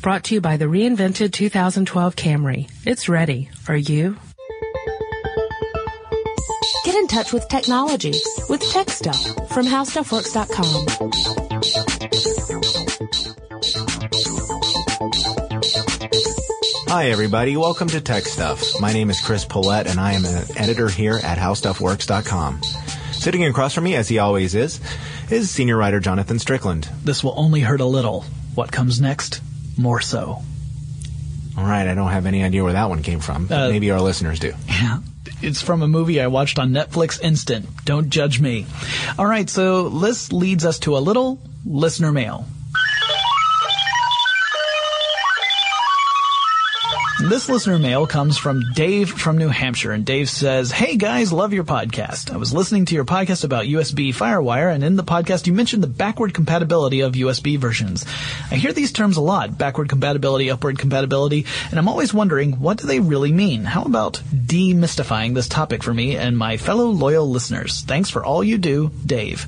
Brought to you by the reinvented 2012 Camry. It's ready. Are you? Get in touch with technology with Tech Stuff from HowStuffWorks.com. Hi, everybody. Welcome to Tech Stuff. My name is Chris Pollette, and I am an editor here at HowStuffWorks.com. Sitting across from me, as he always is, is senior writer Jonathan Strickland. This will only hurt a little. What comes next? More so. All right, I don't have any idea where that one came from. Uh, maybe our listeners do. Yeah. It's from a movie I watched on Netflix Instant. Don't judge me. All right, so this leads us to a little listener mail. This listener mail comes from Dave from New Hampshire, and Dave says, Hey guys, love your podcast. I was listening to your podcast about USB Firewire, and in the podcast you mentioned the backward compatibility of USB versions. I hear these terms a lot, backward compatibility, upward compatibility, and I'm always wondering, what do they really mean? How about demystifying this topic for me and my fellow loyal listeners? Thanks for all you do, Dave.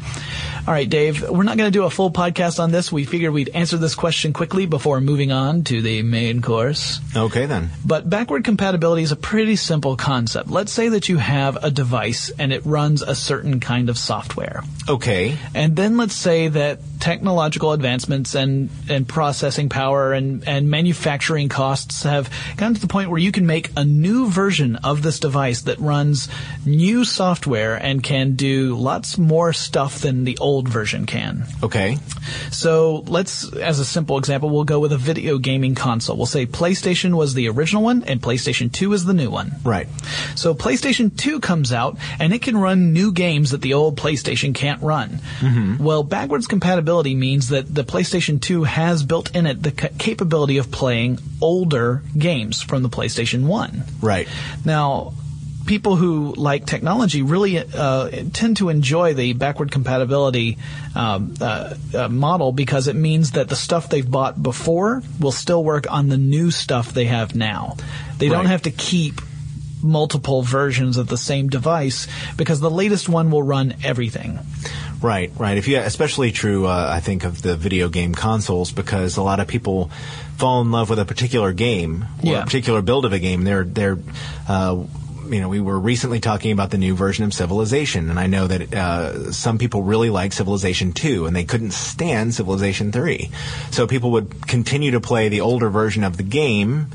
All right, Dave, we're not going to do a full podcast on this. We figured we'd answer this question quickly before moving on to the main course. Okay, then. But backward compatibility is a pretty simple concept. Let's say that you have a device and it runs a certain kind of software. Okay. And then let's say that technological advancements and, and processing power and, and manufacturing costs have gotten to the point where you can make a new version of this device that runs new software and can do lots more stuff than the old version can. Okay. So let's, as a simple example, we'll go with a video gaming console. We'll say PlayStation was the original one and PlayStation 2 is the new one. Right. So PlayStation 2 comes out and it can run new games that the old PlayStation can't run. Mm-hmm. Well, backwards compatibility means that the PlayStation 2 has built in it the ca- capability of playing older games from the PlayStation 1. Right. Now, people who like technology really uh, tend to enjoy the backward compatibility um, uh, uh, model because it means that the stuff they've bought before will still work on the new stuff they have now. They don't have to keep multiple versions of the same device because the latest one will run everything. Right, right. If you, especially true, uh, I think of the video game consoles because a lot of people fall in love with a particular game or Yeah. a particular build of a game. They're they're. Uh, you know, we were recently talking about the new version of Civilization, and I know that uh, some people really like Civilization 2, and they couldn't stand Civilization 3. So people would continue to play the older version of the game,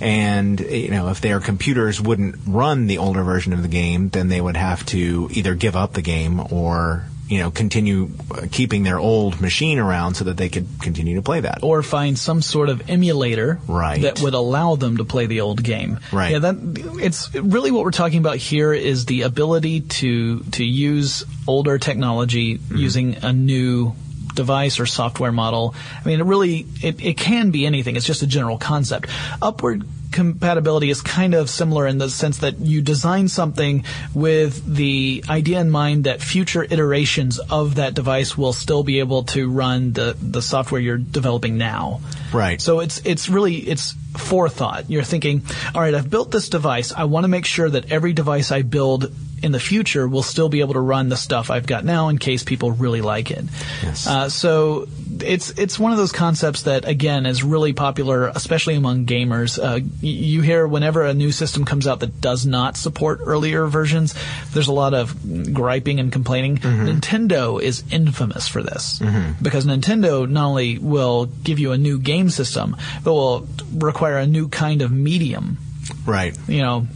and you know, if their computers wouldn't run the older version of the game, then they would have to either give up the game or you know continue uh, keeping their old machine around so that they could continue to play that. or find some sort of emulator Right. that would allow them to play the old game. Right. Yeah, that it's really what we're talking about here is the ability to to use older technology Mm-hmm. using a new device or software model. I mean, it really it, it can be anything. It's just a general concept. Upward compatibility is kind of similar in the sense that you design something with the idea in mind that future iterations of that device will still be able to run the, the software you're developing now. Right. So it's it's really it's forethought. You're thinking, all right, I've built this device. I want to make sure that every device I build in the future will still be able to run the stuff I've got now in case people really like it. Yes. Uh, so it's it's one of those concepts that again is really popular, especially among gamers. Uh, y- you hear whenever a new system comes out that does not support earlier versions, there's a lot of griping and complaining. Nintendo is infamous for this because Nintendo not only will give you a new game system, but will require a new kind of medium right. you know,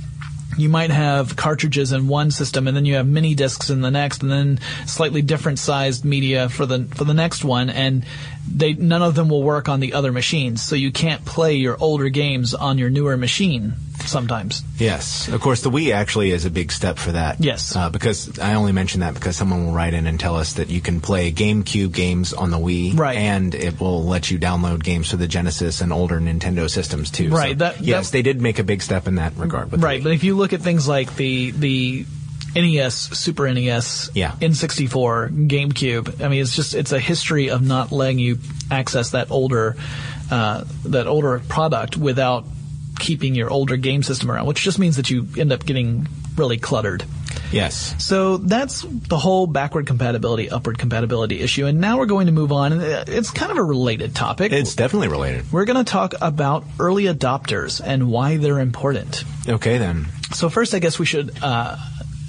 you might have cartridges in one system and then you have mini discs in the next and then slightly different sized media for the for the next one and they none of them will work on the other machines. So you can't play your older games on your newer machine sometimes Yes, of course. The Wii actually is a big step for that. Yes. uh, because I only mention that because someone will write in and tell us that you can play GameCube games on the Wii, Right. And it will let you download games for the Genesis and older Nintendo systems too. Right, So, that- yes, that- they did make a big step in that regard. With right but if you look at things like the the NES, Super NES, Yeah. N64, GameCube. I mean, it's just it's a history of not letting you access that older uh, that older product without keeping your older game system around, which just means that you end up getting really cluttered. yes, So that's the whole backward compatibility, upward compatibility issue. And now we're going to move on. It's kind of a related topic. it's definitely related. we're going to talk about early adopters and why they're important. Okay, then. So first, I guess we should, uh,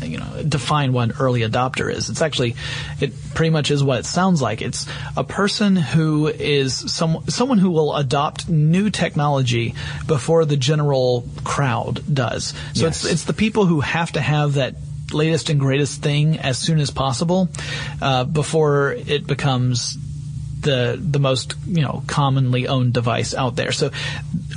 you know, define what an early adopter is. It's actually, it pretty much is what it sounds like. It's a person who is some someone who will adopt new technology before the general crowd does. So Yes. it's it's the people who have to have that latest and greatest thing as soon as possible uh, before it becomes the the most you know commonly owned device out there. So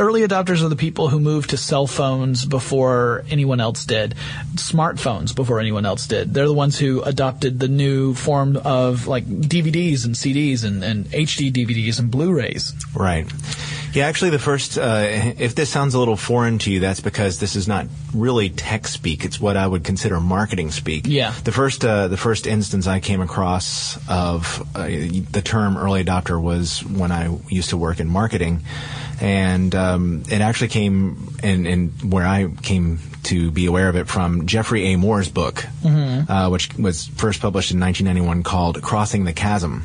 early adopters are the people who moved to cell phones before anyone else did, smartphones before anyone else did. They're the ones who adopted the new form of like DVDs and CDs and, and HD DVDs and Blu-rays. Right. Yeah, actually, the first, uh, if this sounds a little foreign to you, that's because this is not really tech speak. It's what I would consider marketing speak. Yeah. The first, uh, the first instance I came across of uh, the term early adopter was when I used to work in marketing, and um, it actually came in, in where I came to be aware of it from Geoffrey A. Moore's book, uh, which was first published in 1991, called "Crossing the Chasm,"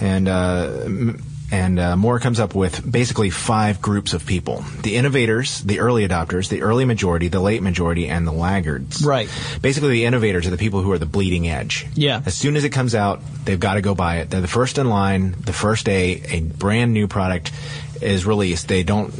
and. Uh, m- and uh, Moore comes up with basically five groups of people: the innovators, the early adopters, the early majority, the late majority, and the laggards. Right. Basically, the innovators are the people who are the bleeding edge. Yeah. As soon as it comes out, they've got to go buy it. They're the first in line. The first day a brand new product is released. They don't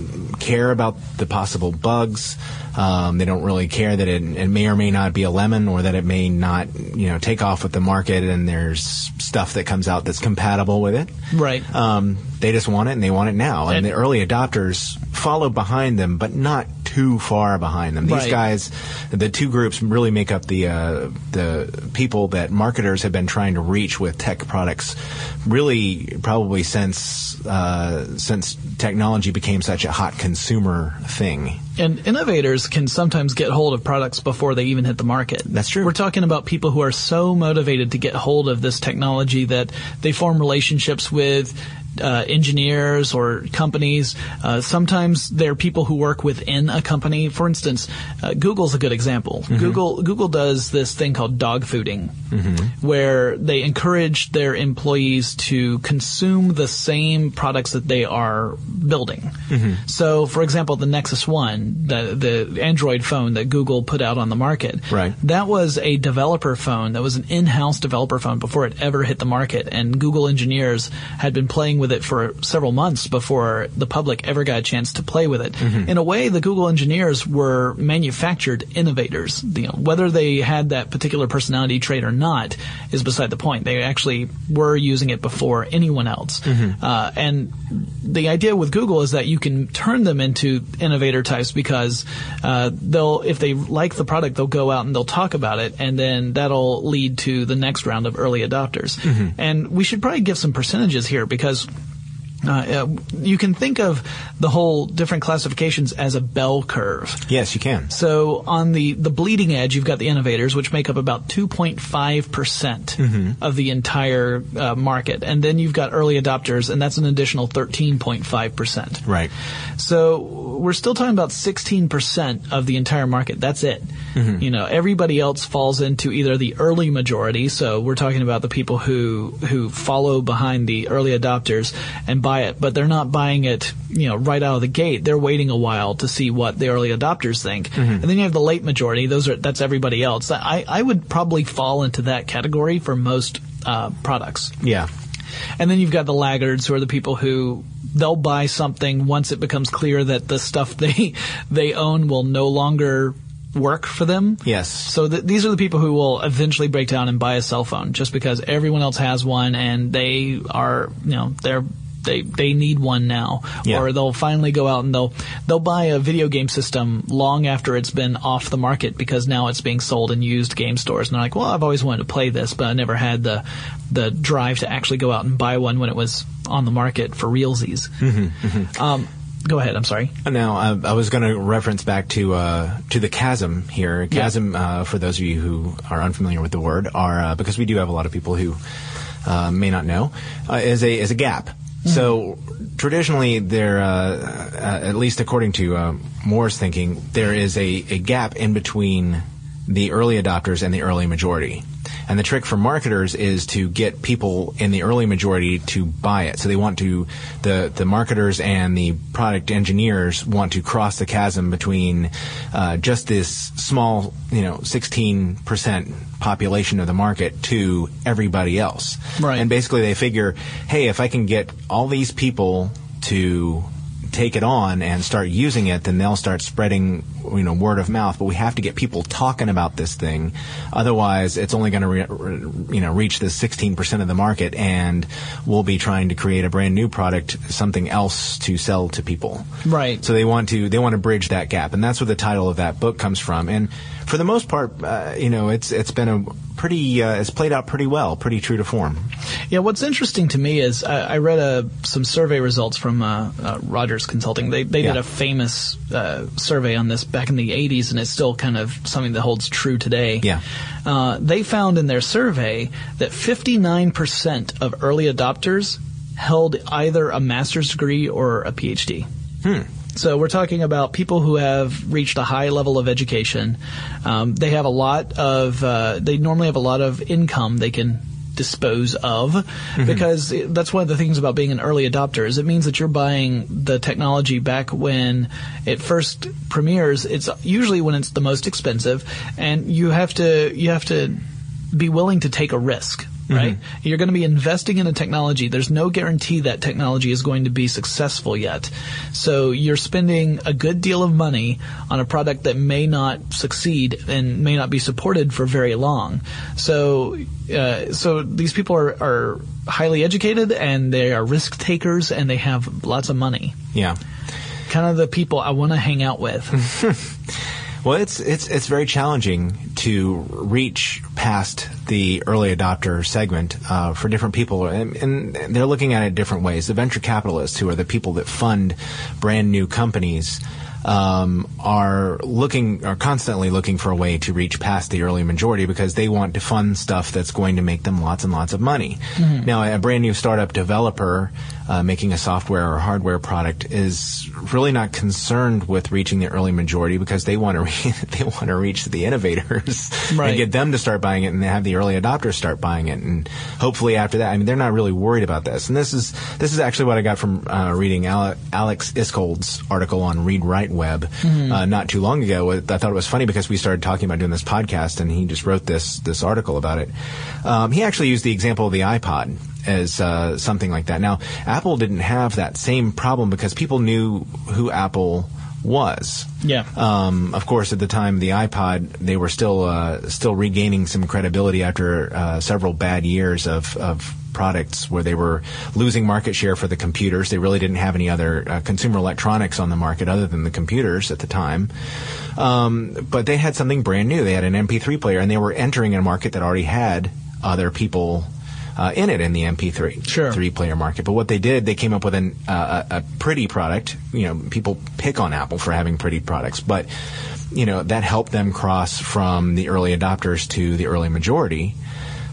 care about the possible bugs. Um, they don't really care that it, it may or may not be a lemon, or that it may not, you know, take off with the market. And there's stuff that comes out that's compatible with it. Right. Um, they just want it and they want it now. And, And- the early adopters follow behind them, but not too far behind them. These Right. guys, the two groups really make up the uh, the people that marketers have been trying to reach with tech products. Really, probably since uh, since technology became such a hot consumer thing. And innovators can sometimes get hold of products before they even hit the market. That's true. We're talking about people who are so motivated to get hold of this technology that they form relationships with uh, engineers or companies. Uh, sometimes they're people who work within a company. For instance, uh, Google's a good example. Mm-hmm. Google Google does this thing called dog fooding, where they encourage their employees to consume the same products that they are building. Mm-hmm. So, for example, the Nexus One, the the Android phone that Google put out on the market, Right. that was a developer phone. That was an in-house developer phone before it ever hit the market. And Google engineers had been playing with it for several months before the public ever got a chance to play with it. In a way, the Google engineers were manufactured innovators. You know, whether they had that particular personality trait or not is beside the point. They actually were using it before anyone else. Uh, and the idea with Google is that you can turn them into innovator types because uh, they'll, if they like the product, they'll go out and they'll talk about it, and then that'll lead to the next round of early adopters. And we should probably give some percentages here because. Uh, uh, you can think of the whole different classifications as a bell curve. Yes, you can. So on the, the bleeding edge, you've got the innovators, which make up about 2.5% of the entire uh, market. And then you've got early adopters, and that's an additional 13.5%. Right. So we're still talking about 16% of the entire market. That's it. You know, everybody else falls into either the early majority. So we're talking about the people who, who follow behind the early adopters and buy it, but they're not buying it, you know, right out of the gate. They're waiting a while to see what the early adopters think. And then you have the late majority. Those are, that's everybody else. I, I would probably fall into that category for most, uh, products. Yeah. And then you've got the laggards who are the people who they'll buy something once it becomes clear that the stuff they they own will no longer work for them. Yes. So th- these are the people who will eventually break down and buy a cell phone just because everyone else has one and they are, you know, they're they they need one now, Yeah. or they'll finally go out and they'll they'll buy a video game system long after it's been off the market because now it's being sold in used game stores, and they're like, well, I've always wanted to play this, but I never had the the drive to actually go out and buy one when it was on the market for realsies. Um, go ahead. I'm sorry. Now, I, I was going to reference back to uh, to the chasm here. Chasm, uh, for those of you who are unfamiliar with the word, are uh, because we do have a lot of people who uh, may not know, uh, is a is a gap. So traditionally, there, uh, uh, at least according to uh, Moore's thinking, there is a, a gap in between the early adopters and the early majority. And the trick for marketers is to get people in the early majority to buy it. So they want to, the, the marketers and the product engineers want to cross the chasm between uh, just this small, you know, 16% population of the market to everybody else. Right. And basically they figure, hey, if I can get all these people to take it on and start using it, then they'll start spreading, you know, word of mouth. But we have to get people talking about this thing. Otherwise, it's only going to, re- re- you know, reach the 16% of the market, and we'll be trying to create a brand new product, something else to sell to people. Right. So they want to they want to bridge that gap, and that's where the title of that book comes from. And for the most part, uh, you know, it's it's been a pretty uh, it's played out pretty well, pretty true to form. Yeah, what's interesting to me is I, I read uh, some survey results from uh, uh, Rogers Consulting. They they did a famous uh, survey on this back in the 80s, and it's still kind of something that holds true today. Yeah. Uh, they found in their survey that 59% of early adopters held either a master's degree or a PhD. So we're talking about people who have reached a high level of education. Um, they have a lot of. Uh, they normally have a lot of income they can dispose of because that's one of the things about being an early adopter is it means that you're buying the technology back when it first premieres it's usually when it's the most expensive and you have to you have to be willing to take a risk right? You're going to be investing in a technology. There's no guarantee that technology is going to be successful yet. So you're spending a good deal of money on a product that may not succeed and may not be supported for very long. So uh, so these people are, are highly educated and they are risk takers and they have lots of money. Yeah. kind of the people i want to hang out with Well, it's it's it's very challenging to reach past the early adopter segment uh, for different people, and, and they're looking at it different ways. The venture capitalists, who are the people that fund brand new companies, um, are looking are constantly looking for a way to reach past the early majority because they want to fund stuff that's going to make them lots and lots of money. Mhm. Now, a brand new startup developer uh, making a software or hardware product is really not concerned with reaching the early majority because they want to re- they want to reach the innovators Right. and get them to start buying it and have the early adopters start buying it. And hopefully after that I mean they're not really worried about this. And this is this is actually what I got from uh, reading Ale- Alex Iskold's article on Read Write Web Mhm. uh, not too long ago. I thought it was funny because we started talking about doing this podcast and he just wrote this this article about it. Um, he actually used the example of the iPod as uh, something like that now Apple didn't have that same problem because people knew who Apple was Yeah. um, of course, at the time, the iPod they were still uh, still regaining some credibility after uh, several bad years of, of products where they were losing market share for the computers. They really didn't have any other uh, consumer electronics on the market other than the computers at the time. Um, but they had something brand new. They had an MP3 player, and they were entering a market that already had other people uh, in it in the MP3 Sure. three player market. But what they did, they came up with an, uh, a, a pretty product. You know, people pick on Apple for having pretty products, but you know that helped them cross from the early adopters to the early majority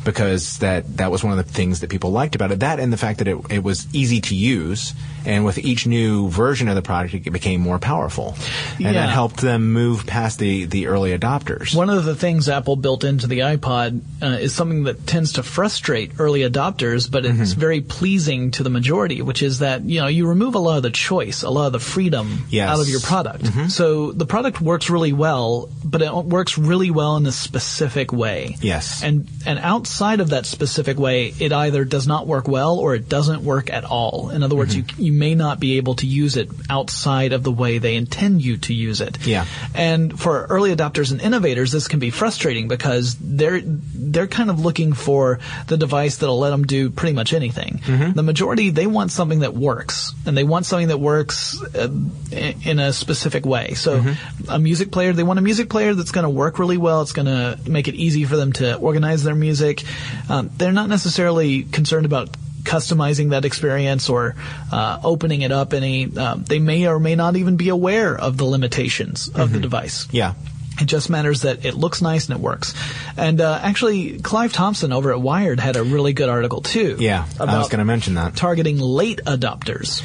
because that that was one of the things that people liked about it. That and the fact that it, it was easy to use, and with each new version of the product, it became more powerful, and Yeah. that helped them move past the the early adopters. One of the things Apple built into the iPod uh, is something that tends to frustrate early adopters, but it's Mm-hmm. very pleasing to the majority, which is that you know you remove a lot of the choice, a lot of the freedom Yes. out of your product. Mm-hmm. So the product works really well, but it works really well in a specific way. Yes. And and outside of that specific way, it either does not work well or it doesn't work at all. In other words, Mm-hmm. you you may not be able to use it outside of the way they intend you to use it. Yeah. And for early adopters and innovators, this can be frustrating because they're they're kind of looking for the device that'll let them do pretty much anything. Mm-hmm. The majority they want something that works, and they want something that works uh, in a specific way. So, Mm-hmm. a music player, they want a music player that's going to work really well. It's going to make it easy for them to organize their music. Um, they're not necessarily concerned about customizing that experience or uh, opening it up any. Um, they may or may not even be aware of the limitations of Mm-hmm. the device. Yeah. It just matters that it looks nice and it works. And uh, actually, Clive Thompson over at Wired had a really good article too. Yeah, I was going to mention that. targeting late adopters.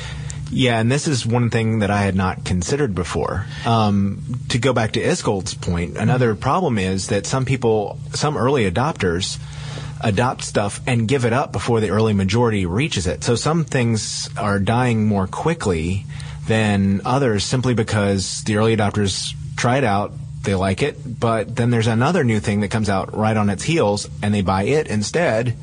Yeah, and this is one thing that I had not considered before. Um, to go back to Iskold's point, another problem is that some people, some early adopters, adopt stuff and give it up before the early majority reaches it. So some things are dying more quickly than others simply because the early adopters try it out, they like it, but then there's another new thing that comes out right on its heels and they buy it instead.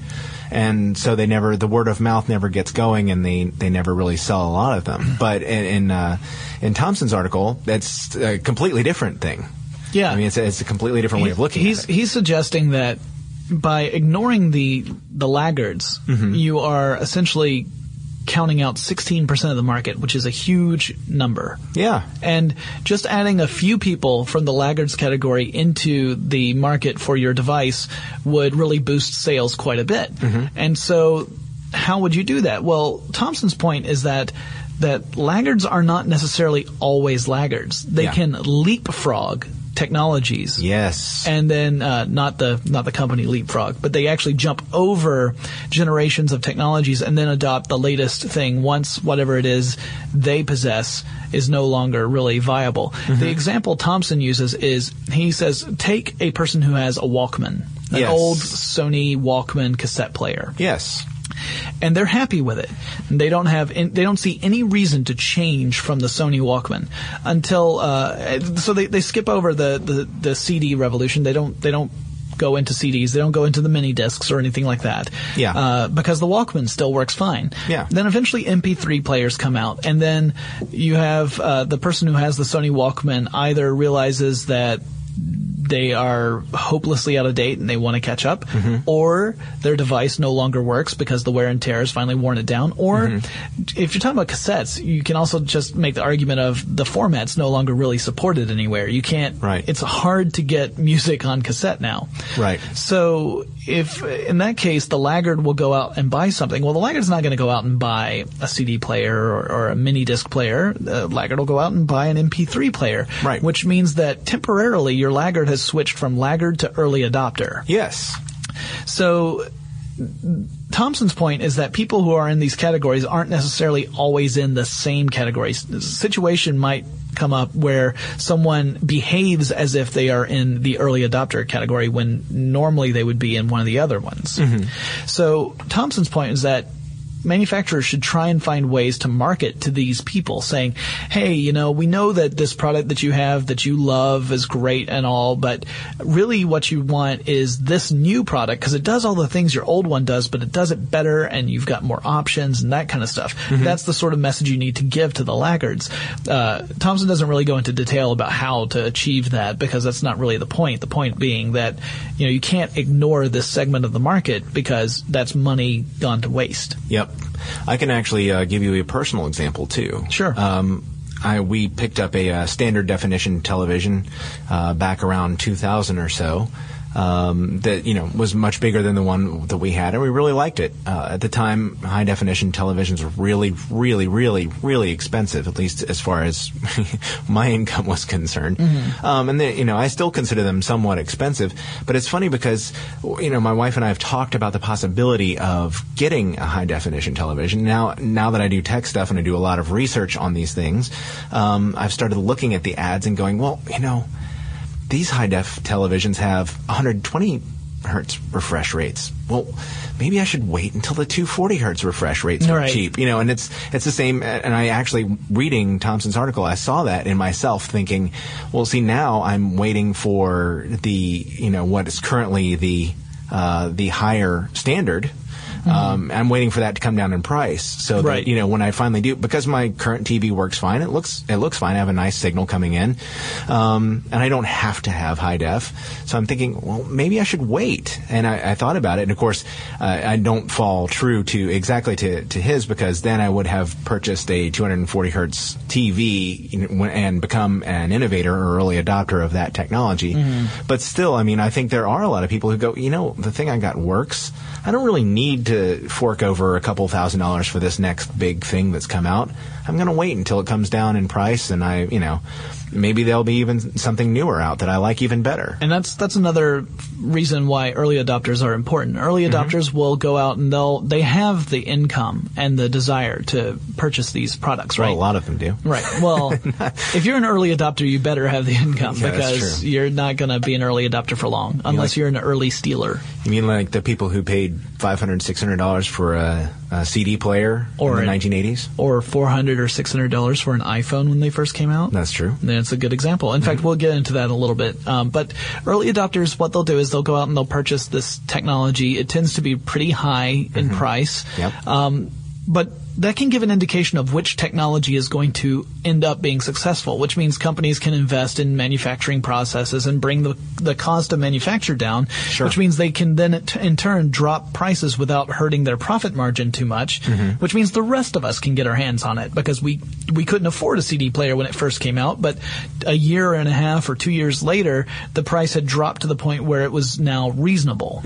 And so they never, the word of mouth never gets going and they, they never really sell a lot of them. But in, in, uh, in Thompson's article, that's a completely different thing. Yeah. I mean, it's a, it's a completely different way of looking he's, at it. He's suggesting that by ignoring the the laggards, Mm-hmm. you are essentially counting out 16% of the market, which is a huge number. Yeah. And just adding a few people from the laggards category into the market for your device would really boost sales quite a bit. And so how would you do that? Well, Thompson's point is that that laggards are not necessarily always laggards. They Yeah. can leapfrog technologies Yes. and then uh, not the not the company leapfrog, but they actually jump over generations of technologies and then adopt the latest thing once whatever it is they possess is no longer really viable. The example Thompson uses is he says take a person who has a Walkman, an Yes. old Sony Walkman cassette player yes. And they're happy with it. They don't have, in, they don't see any reason to change from the Sony Walkman until, uh, so they, they skip over the, the, the CD revolution. They don't, they don't go into CDs. They don't go into the mini discs or anything like that. Yeah. Uh, because the Walkman still works fine. Yeah. Then eventually MP3 players come out, and then you have uh, the person who has the Sony Walkman either realizes that they are hopelessly out of date and they want to catch up, mm-hmm. or their device no longer works because the wear and tear has finally worn it down, or mm-hmm. if you're talking about cassettes, you can also just make the argument of the format's no longer really supported anywhere. You can't. Right. It's hard to get music on cassette now. Right. So if in that case the laggard will go out and buy something, well, the laggard's not going to go out and buy a CD player or, or a mini disc player. The laggard will go out and buy an MP3 player. Right. Which means that temporarily your laggard has switched from laggard to early adopter. Yes. So Thompson's point is that people who are in these categories aren't necessarily always in the same categories. The situation might come up where someone behaves as if they are in the early adopter category when normally they would be in one of the other ones. Mm-hmm. So Thompson's point is that manufacturers should try and find ways to market to these people saying, hey, you know, we know that this product that you have that you love is great and all, but really what you want is this new product because it does all the things your old one does, but it does it better and you've got more options and that kind of stuff. That's the sort of message you need to give to the laggards. Uh, Thompson doesn't really go into detail about how to achieve that because that's not really the point. The point being that, you know, you can't ignore this segment of the market because that's money gone to waste. Yep. I can actually uh, give you a personal example too. Sure. Um, I we picked up a uh, standard definition television uh, back around 2000 or so. Um, that you know was much bigger than the one that we had, and we really liked it. Uh, at the time, high definition televisions were really, really, really, really expensive. At least as far as my income was concerned. Um, and they, you know, I still consider them somewhat expensive. But it's funny because you know my wife and I have talked about the possibility of getting a high definition television. Now, now that I do tech stuff and I do a lot of research on these things, um, I've started looking at the ads and going, well, you know these high def televisions have 120 hertz refresh rates. Well, maybe I should wait until the 240 hertz refresh rates are Right. cheap. You know, and it's it's the same. And I actually reading Thompson's article, I saw that in myself, thinking, well, see, now I'm waiting for the you know what is currently the uh, the higher standard. Um, I'm waiting for that to come down in price, so that Right. you know when I finally do, because my current TV works fine. It looks it looks fine. I have a nice signal coming in, um, and I don't have to have high def. So I'm thinking, well, maybe I should wait. And I, I thought about it, and of course, uh, I don't fall true to exactly to, to his because then I would have purchased a 240 hertz TV you know, when- and become an innovator or early adopter of that technology. But still, I mean, I think there are a lot of people who go, you know, the thing I got works. I don't really need to fork over a couple thousand dollars for this next big thing that's come out. I'm going to wait until it comes down in price, and I, you know, maybe there'll be even something newer out that I like even better. And that's that's another reason why early adopters are important. Early Mm-hmm. adopters will go out and they'll they have the income and the desire to purchase these products, right? Well, a lot of them do. Right. Well, if you're an early adopter, you better have the income Yeah, because you're not going to be an early adopter for long unless like- you're an early stealer. You mean like the people who paid five hundred, six hundred dollars for a, a CD player Or in the 1980s? Or four hundred or six hundred dollars for an iPhone when they first came out. That's true. That's a good example. In Mm-hmm. fact, we'll get into that in a little bit. Um, but early adopters, what they'll do is they'll go out and they'll purchase this technology. It tends to be pretty high in price. Mm-hmm. Yep. Um, but that can give an indication of which technology is going to end up being successful, which means companies can invest in manufacturing processes and bring the, the cost of manufacture down, Sure. which means they can then in turn drop prices without hurting their profit margin too much, Mhm. which means the rest of us can get our hands on it because we, we couldn't afford a CD player when it first came out, but a year and a half or two years later, the price had dropped to the point where it was now reasonable.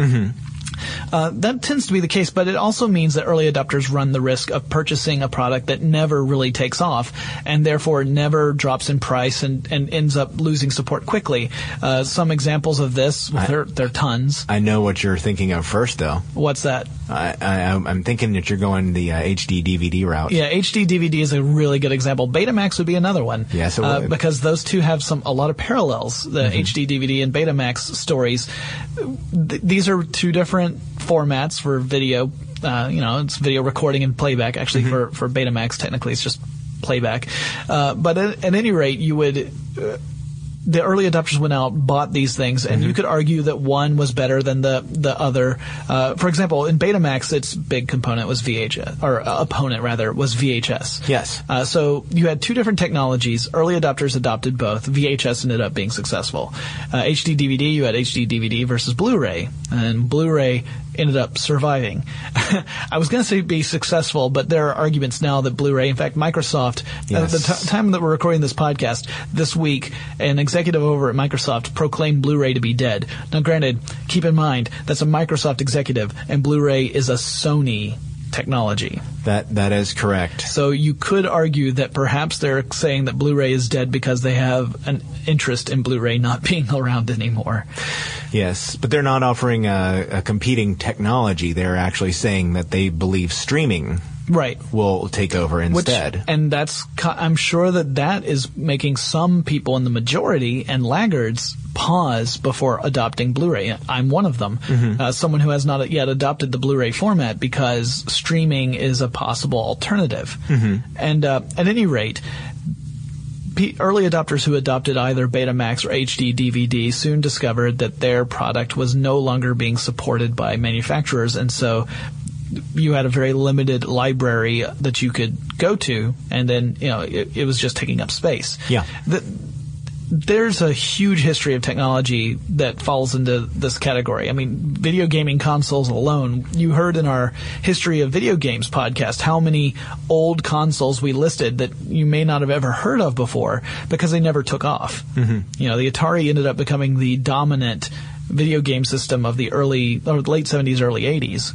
Uh, that tends to be the case, but it also means that early adopters run the risk of purchasing a product that never really takes off and therefore never drops in price and, and ends up losing support quickly. Uh, some examples of this, well, there, there are tons. I know what you're thinking of first, though. What's that? I, I, I'm thinking that you're going the uh, HD DVD route. Yeah, HD DVD is a really good example. Betamax would be another one. Yes, it uh, would. Mm-hmm. because those two have some a lot of parallels. The HD DVD and Betamax stories. Th- these are two different formats for video. Uh, you know, it's video recording and playback. Actually, Mm-hmm. for for Betamax, technically, it's just playback. Uh, but at, at any rate, you would. Uh, the early adopters went out, bought these things, and you could argue that one was better than the the other. Uh, for example, in Betamax, its big component was VHS, or uh, opponent rather was VHS. Yes. Uh, so you had two different technologies. Early adopters adopted both. VHS ended up being successful. Uh, HD DVD, you had HD DVD versus Blu-ray, and Blu-ray ended up surviving. I was going to say be successful, but there are arguments now that Blu-ray, in fact, Microsoft, yes. at the t- time that we're recording this podcast this week, an executive over at Microsoft proclaimed Blu-ray to be dead. Now, granted, keep in mind that's a Microsoft executive, and Blu-ray is a Sony technology. That that is correct. So you could argue that perhaps they're saying that Blu-ray is dead because they have an interest in Blu-ray not being around anymore. Yes, but they're not offering a, a competing technology. They're actually saying that they believe streaming Right. will take over Which- instead. and that's, I'm sure that that is making some people in the majority and laggards pause before adopting Blu-ray. I'm one of them. Uh, someone who has not yet adopted the Blu-ray format because streaming is a possible alternative. And uh, at any rate, early adopters who adopted either Betamax or HD DVD soon discovered that their product was no longer being supported by manufacturers, and so you had a very limited library that you could go to, and then you know it, it was just taking up space. Yeah. The, there's a huge history of technology that falls into this category. I mean, video gaming consoles alone. You heard in our history of video games podcast how many old consoles we listed that you may not have ever heard of before because they never took off. Mm-hmm. You know, the Atari ended up becoming the dominant video game system of the early or late 70s, early 80s.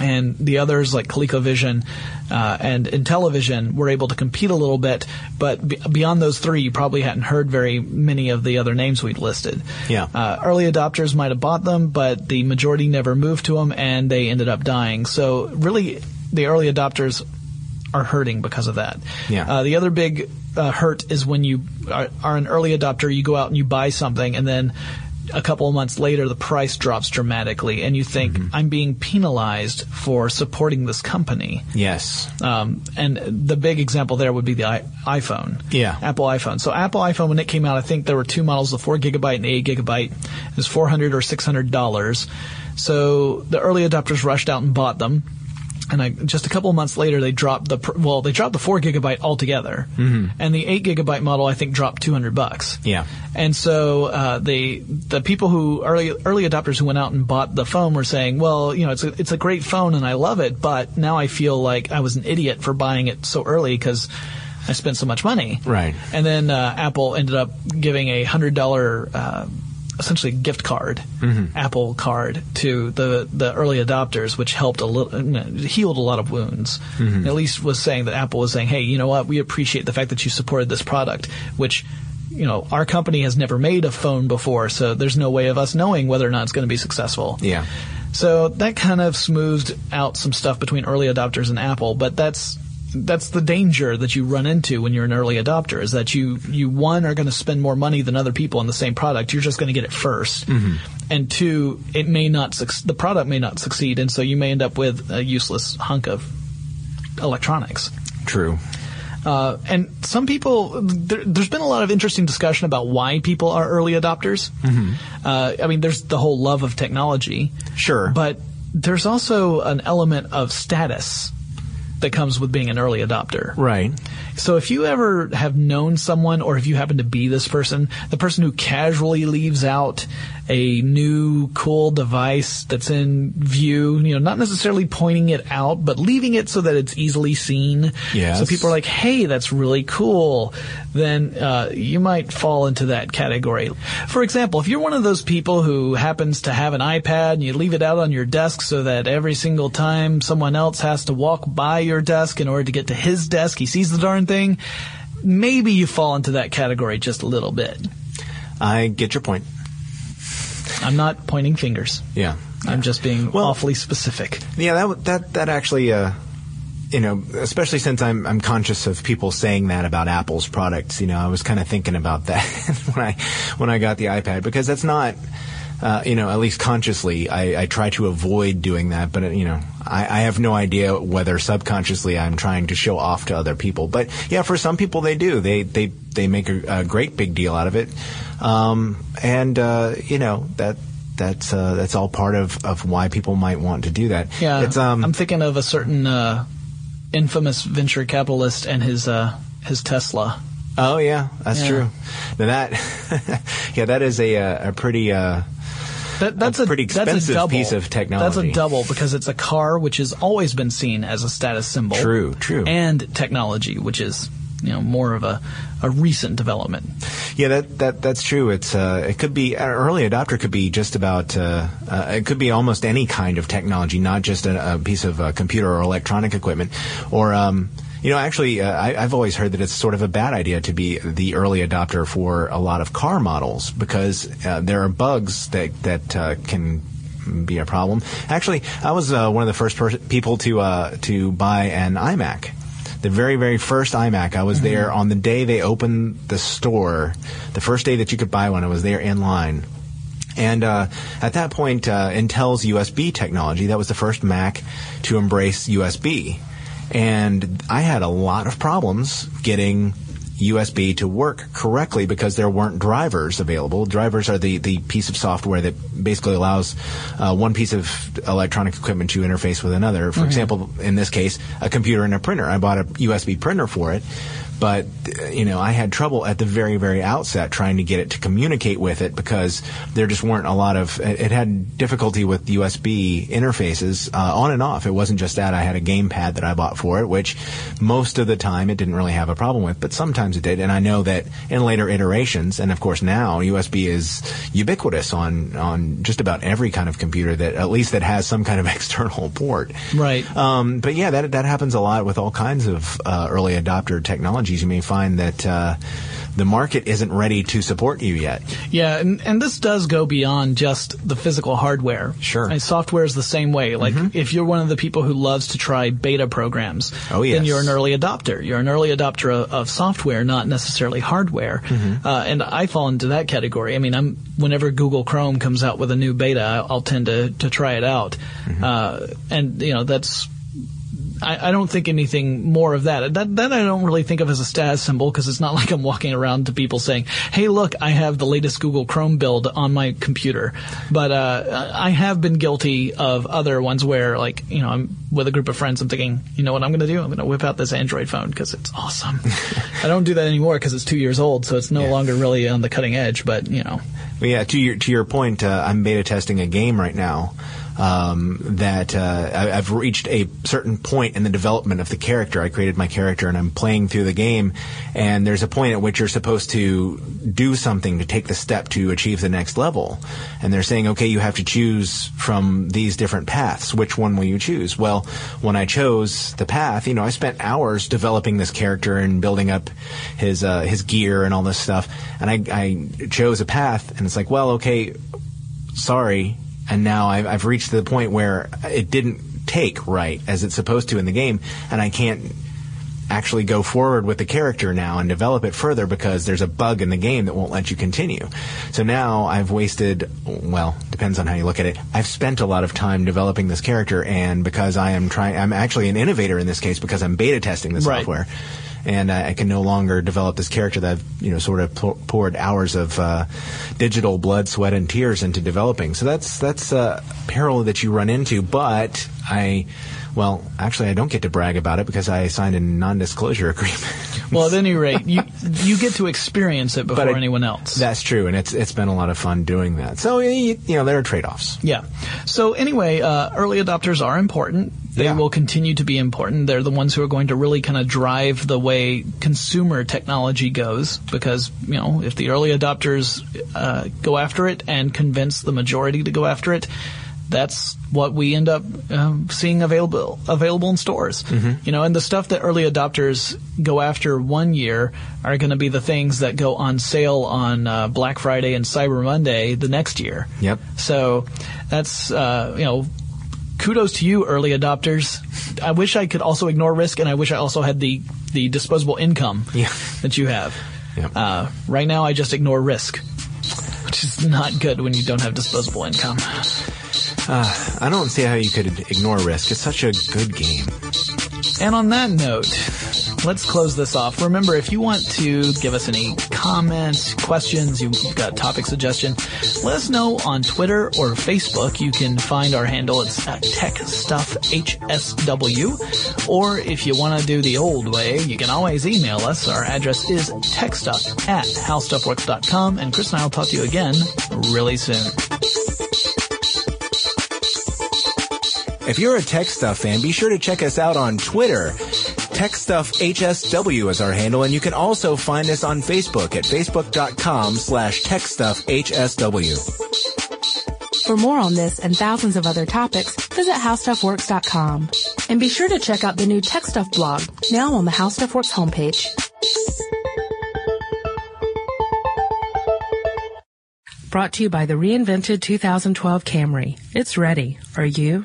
And the others like ColecoVision uh, and Intellivision were able to compete a little bit, but be- beyond those three, you probably hadn't heard very many of the other names we'd listed. Yeah. Uh, early adopters might have bought them, but the majority never moved to them, and they ended up dying. So really, the early adopters are hurting because of that. Yeah. Uh, the other big uh, hurt is when you are, are an early adopter, you go out and you buy something, and then a couple of months later, the price drops dramatically, and you think, Mm-hmm. I'm being penalized for supporting this company. yes. Um, and the big example there would be the I- iPhone. Yeah. Apple iPhone. So Apple iPhone, when it came out, I think there were two models, the four gigabyte and eight gigabyte. It was four hundred or six hundred dollars. So the early adopters rushed out and bought them. And I, just a couple of months later, they dropped the well, they dropped the four gigabyte altogether, mm-hmm. and the eight gigabyte model I think dropped two hundred bucks. Yeah. And so uh, they the people who early early adopters who went out and bought the phone were saying, well, you know, it's a it's a great phone and I love it, but now I feel like I was an idiot for buying it so early because I spent so much money. Right. And then uh, Apple ended up giving a hundred dollar. Uh, essentially gift card, mm-hmm. Apple card to the, the early adopters, which helped a little, healed a lot of wounds. Mm-hmm. At least was saying that Apple was saying, hey, you know what, we appreciate the fact that you supported this product, which you know, our company has never made a phone before, so there's no way of us knowing whether or not it's going to be successful. Yeah. So that kind of smoothed out some stuff between early adopters and Apple, but that's that's the danger that you run into when you're an early adopter is that you you one are going to spend more money than other people on the same product. You're just going to get it 1st and two, it may not the product may not succeed, and so you may end up with a useless hunk of electronics. True. Uh, and some people, there, there's been a lot of interesting discussion about why people are early adopters. Uh, I mean, there's the whole love of technology. Sure. But there's also an element of status that comes with being an early adopter. Right. So if you ever have known someone or if you happen to be this person, the person who casually leaves out a new cool device that's in view, you know, not necessarily pointing it out, but leaving it so that it's easily seen. Yes. So people are like, hey, that's really cool. Then uh, you might fall into that category. For example, if you're one of those people who happens to have an iPad and you leave it out on your desk so that every single time someone else has to walk by your desk in order to get to his desk, he sees the darn thing, maybe you fall into that category just a little bit. I get your point. I'm not pointing fingers. Yeah. I'm just being Well- awfully specific. Yeah, that that that actually, uh, you know, especially since I'm I'm conscious of people saying that about Apple's products. You know, I was kind of thinking about that when I when I got the iPad because that's not. Uh, you know, at least consciously, I, I try to avoid doing that. But uh, you know, I, I have no idea whether subconsciously I'm trying to show off to other people. But yeah, for some people they do. They they they make a, a great big deal out of it, um, and uh, you know that that's uh, that's all part of, of why people might want to do that. Yeah, it's um, I'm thinking of a certain uh, infamous venture capitalist and his uh, his Tesla. Oh yeah, that's Yeah. true. Now that yeah, that is a uh, a pretty uh, That, that's a pretty that's a expensive double. piece of technology. That's a double because it's a car which has always been seen as a status symbol. True, true. And technology, which is you know more of a, a recent development. Yeah, that, that that's true. It's uh, it could be an early adopter could be just about uh, uh, it could be almost any kind of technology, not just a, a piece of uh, computer or electronic equipment. Or um, you know, actually, uh, I, I've always heard that it's sort of a bad idea to be the early adopter for a lot of car models because uh, there are bugs that that uh, can be a problem. Actually, I was uh, one of the first pers- people to uh, to buy an iMac. The very, very first iMac, I was there on the day they opened the store. The first day that you could buy one, I was there in line. And uh, at that point, uh, Intel's USB technology, that was the first Mac to embrace USB. And I had a lot of problems getting USB to work correctly because there weren't drivers available. Drivers are the, the piece of software that basically allows uh, one piece of electronic equipment to interface with another. For example, in this case, a computer and a printer. I bought a USB printer for it. But you know, I had trouble at the very, very outset trying to get it to communicate with it because there just weren't a lot of. It, had difficulty with USB interfaces uh, on and off. It wasn't just that. I had a gamepad that I bought for it, which most of the time it didn't really have a problem with, but sometimes it did. And I know that in later iterations, and of course now USB is ubiquitous on on just about every kind of computer that at least that has some kind of external port. Right. Um, but yeah, that that happens a lot with all kinds of uh, early adopter technologies. You may find that uh, the market isn't ready to support you yet. Yeah, and, and this does go beyond just the physical hardware. Sure. And software is the same way. Like, if you're one of the people who loves to try beta programs, Oh, then you're an early adopter. You're an early adopter of, of software, not necessarily hardware. Mm-hmm. Uh, and I fall into that category. I mean, I'm whenever Google Chrome comes out with a new beta, I'll, I'll tend to to try it out. Mm-hmm. Uh, and you know, that's I, I don't think anything more of that. That that I don't really think of as a status symbol because it's not like I'm walking around to people saying, "Hey, look, I have the latest Google Chrome build on my computer." But uh, I have been guilty of other ones where, like, you know, I'm with a group of friends. I'm thinking, you know what I'm going to do? I'm going to whip out this Android phone because it's awesome. I don't do that anymore because it's two years old, so it's no Yeah. longer really on the cutting edge. But you know, But yeah, to your to your point, uh, I'm beta testing a game right now. Um, that uh, I've reached a certain point in the development of the character. I created my character, and I'm playing through the game. And there's a point at which you're supposed to do something to take the step to achieve the next level. And they're saying, okay, you have to choose from these different paths. Which one will you choose? Well, when I chose the path, you know, I spent hours developing this character and building up his uh, his gear and all this stuff. And I, I chose a path, and it's like, well, okay, sorry. And now I've, I've reached the point where it didn't take right as it's supposed to in the game, and I can't actually go forward with the character now and develop it further because there's a bug in the game that won't let you continue. So now I've wasted, well, depends on how you look at it. I've spent a lot of time developing this character, and because I am trying, I'm actually an innovator in this case because I'm beta testing the Right. software and I, I can no longer develop this character that I've you know sort of pou- poured hours of uh, digital blood, sweat, and tears into developing. So that's that's a peril that you run into. But I, well, actually, I don't get to brag about it because I signed a non-disclosure agreement. well, at any rate, you you get to experience it before I- anyone else. That's true, and it's it's been a lot of fun doing that. So you, you know there are trade-offs. Yeah. So anyway, uh, early adopters are important. They Yeah. will continue to be important. They're the ones who are going to really kind of drive the way consumer technology goes because, you know, if the early adopters uh, go after it and convince the majority to go after it, that's what we end up um, seeing available available in stores. You know, and the stuff that early adopters go after one year are going to be the things that go on sale on uh, Black Friday and Cyber Monday the next year. Yep. So that's uh, you know, kudos to you, early adopters. I wish I could also ignore risk, and I wish I also had the the disposable income Yeah. that you have. Yep. Uh, right now, I just ignore risk, which is not good when you don't have disposable income. Uh, I don't see how you could ignore Risk. It's such a good game. And on that note, let's close this off. Remember, if you want to give us any comments, questions, you've got topic suggestion, let us know on Twitter or Facebook. You can find our handle. It's at TechStuffHSW. Or if you want to do the old way, you can always email us. Our address is techstuff at howstuffworks.com. And Chris and I will talk to you again really soon. If you're a Tech Stuff fan, be sure to check us out on Twitter. Tech Stuff HSW is our handle, and you can also find us on Facebook at facebook.com slash techstuffhsw. For more on this and thousands of other topics, visit howstuffworks.com. And be sure to check out the new Tech Stuff blog, now on the HowStuffWorks homepage. Brought to you by the reinvented 2012 Camry. It's ready. Are you?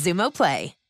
Xumo Play.